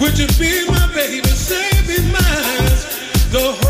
Would you be my baby, saving mine? The whole.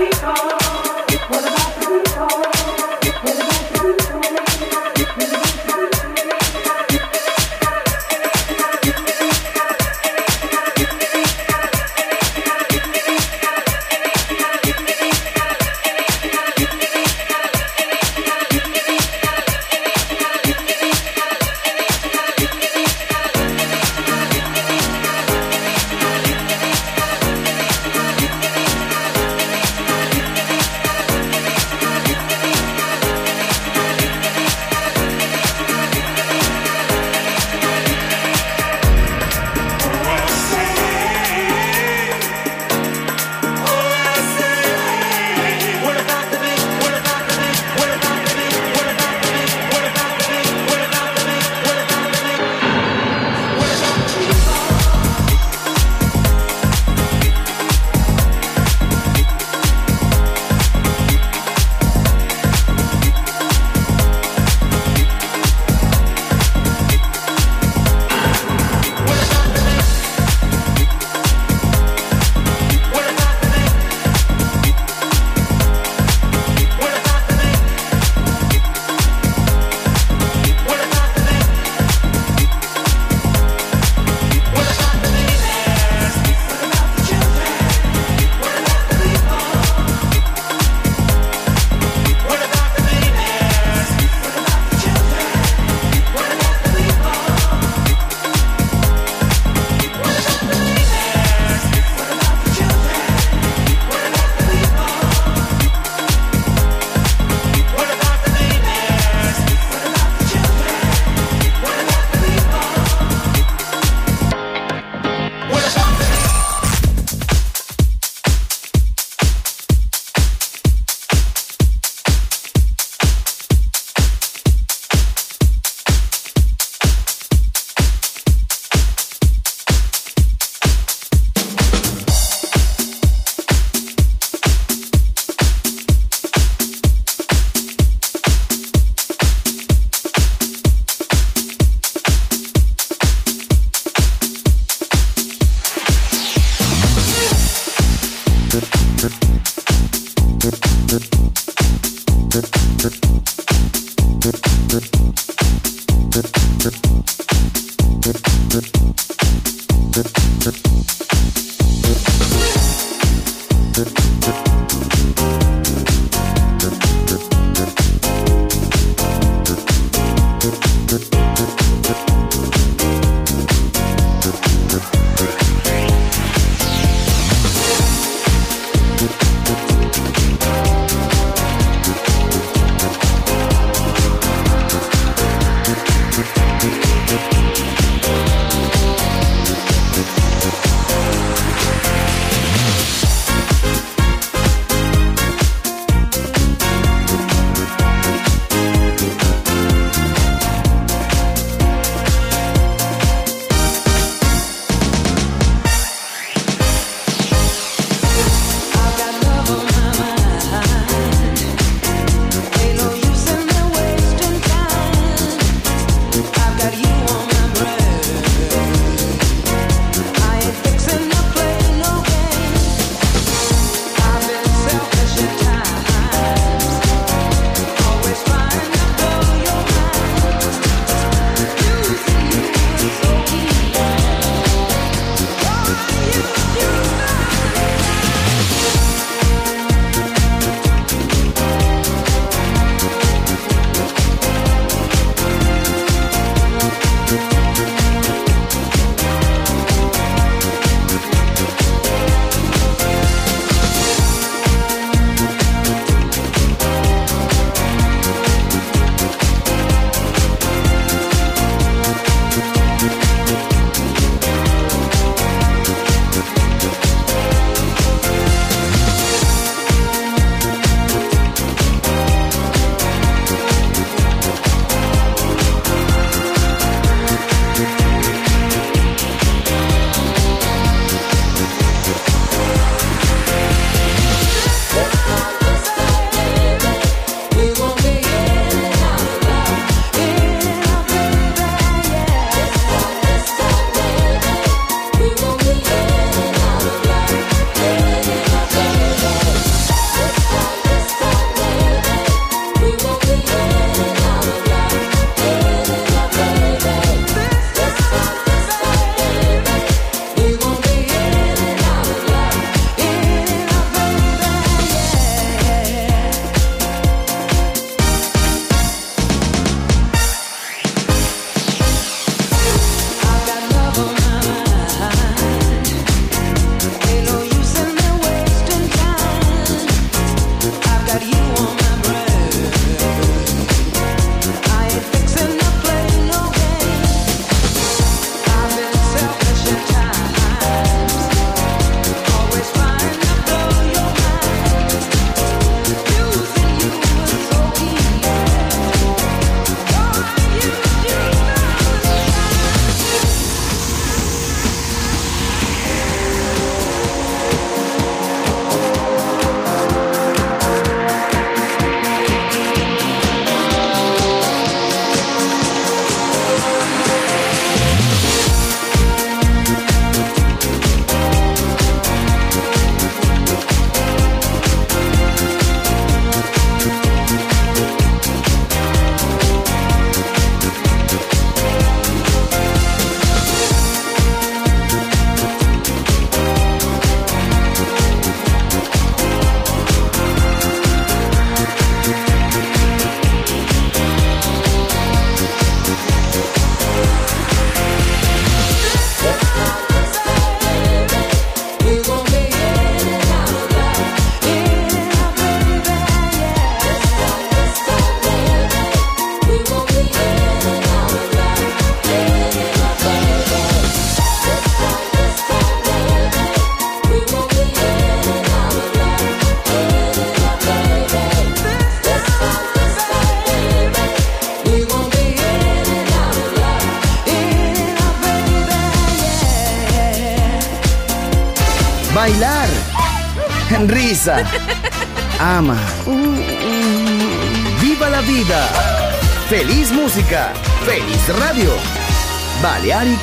we are.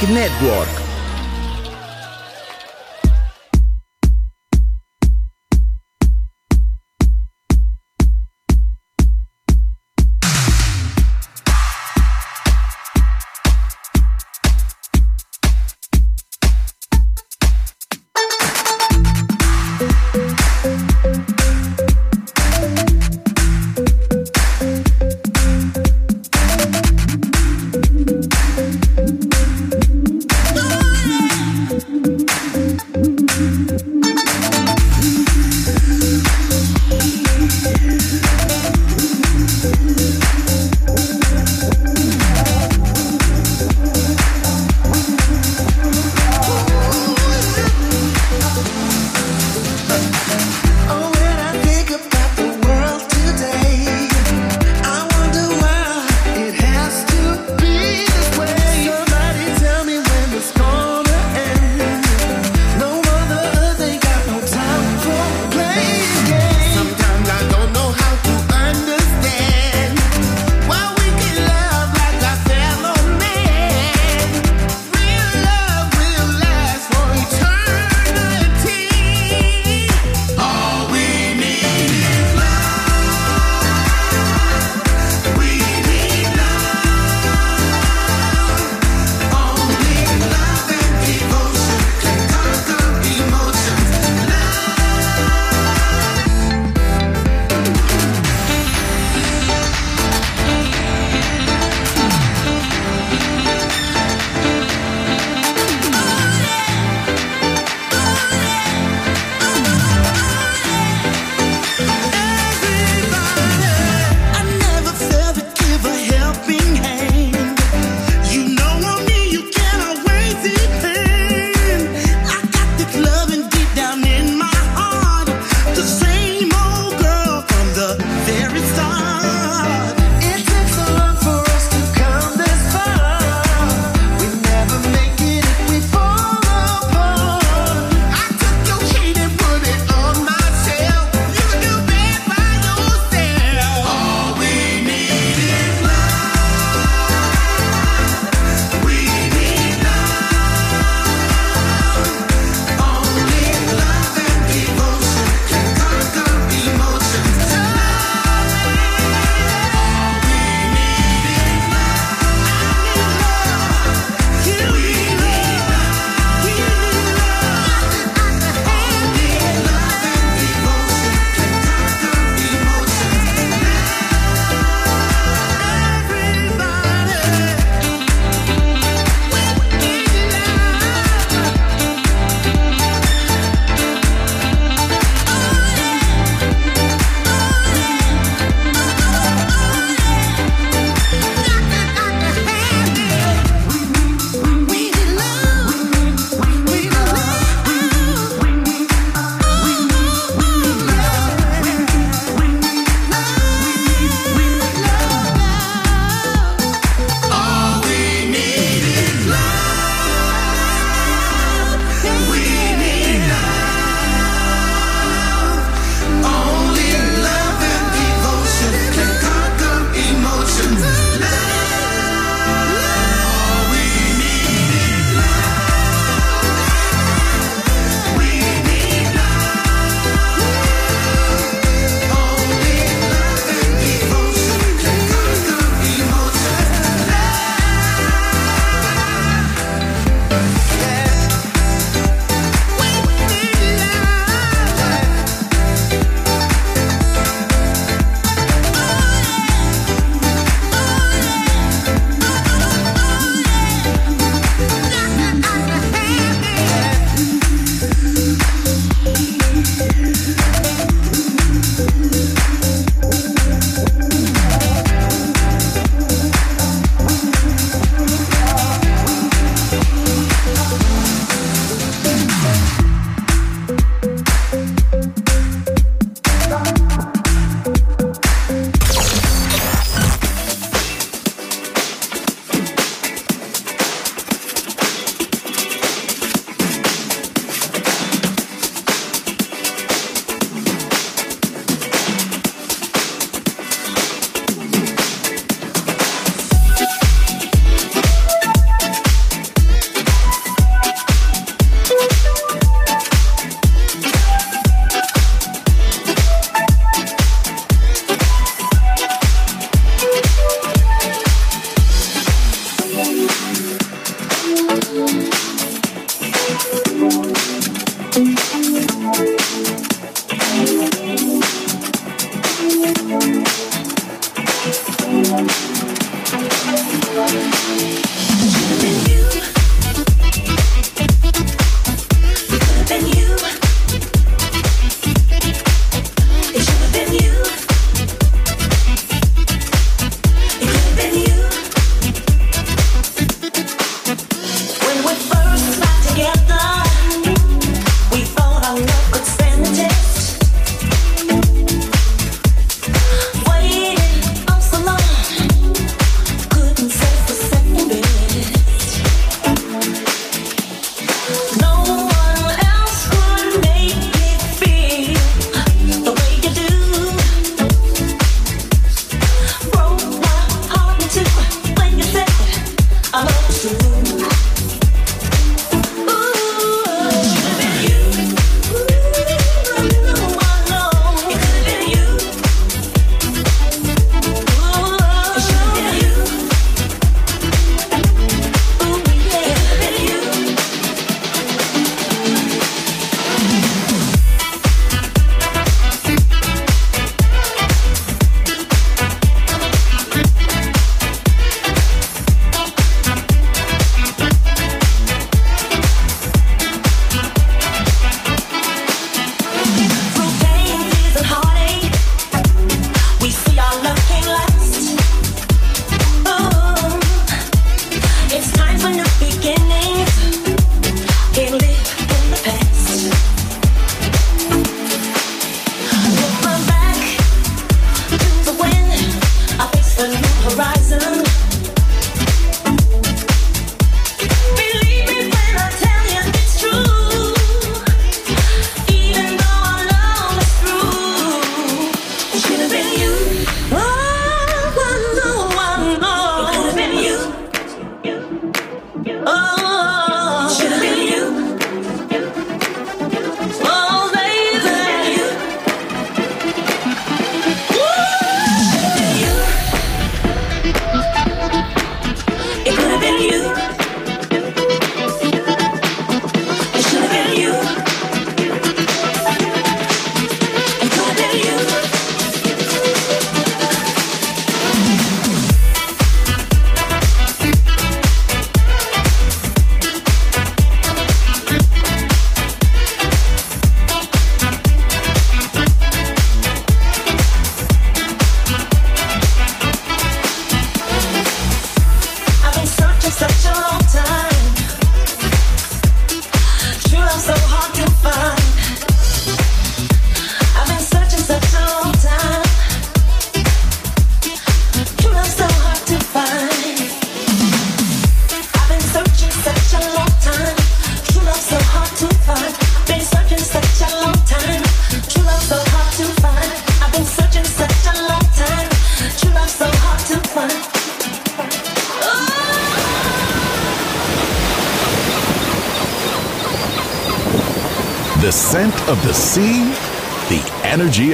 Network.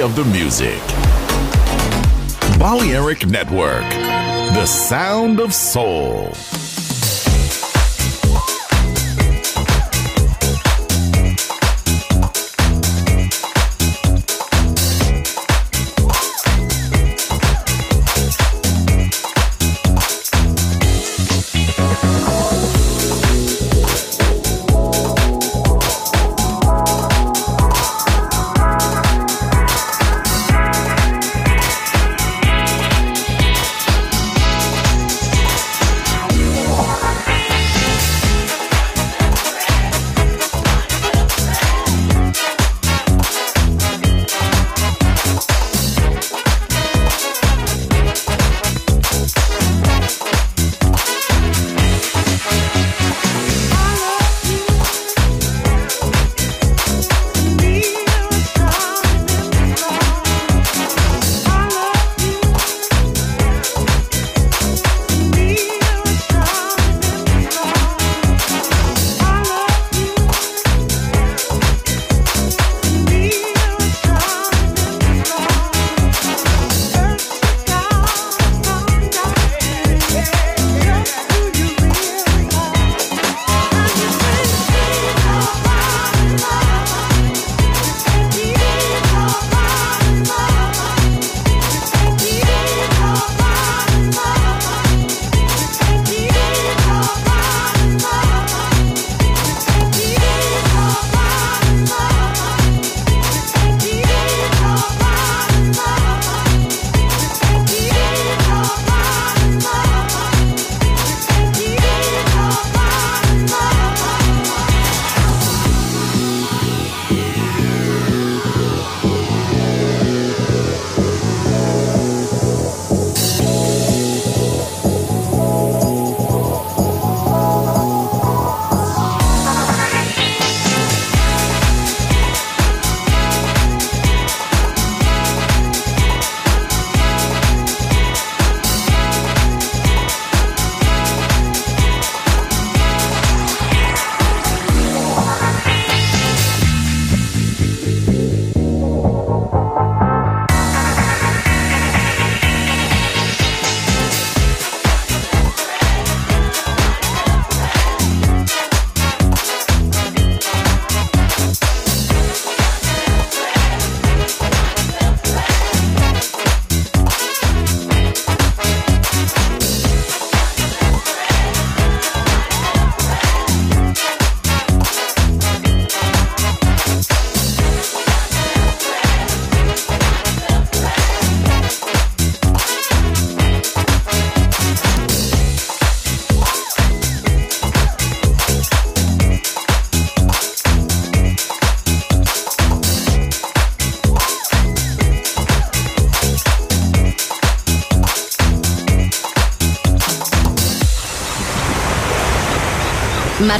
Of the music. Balearic Network, the sound of soul.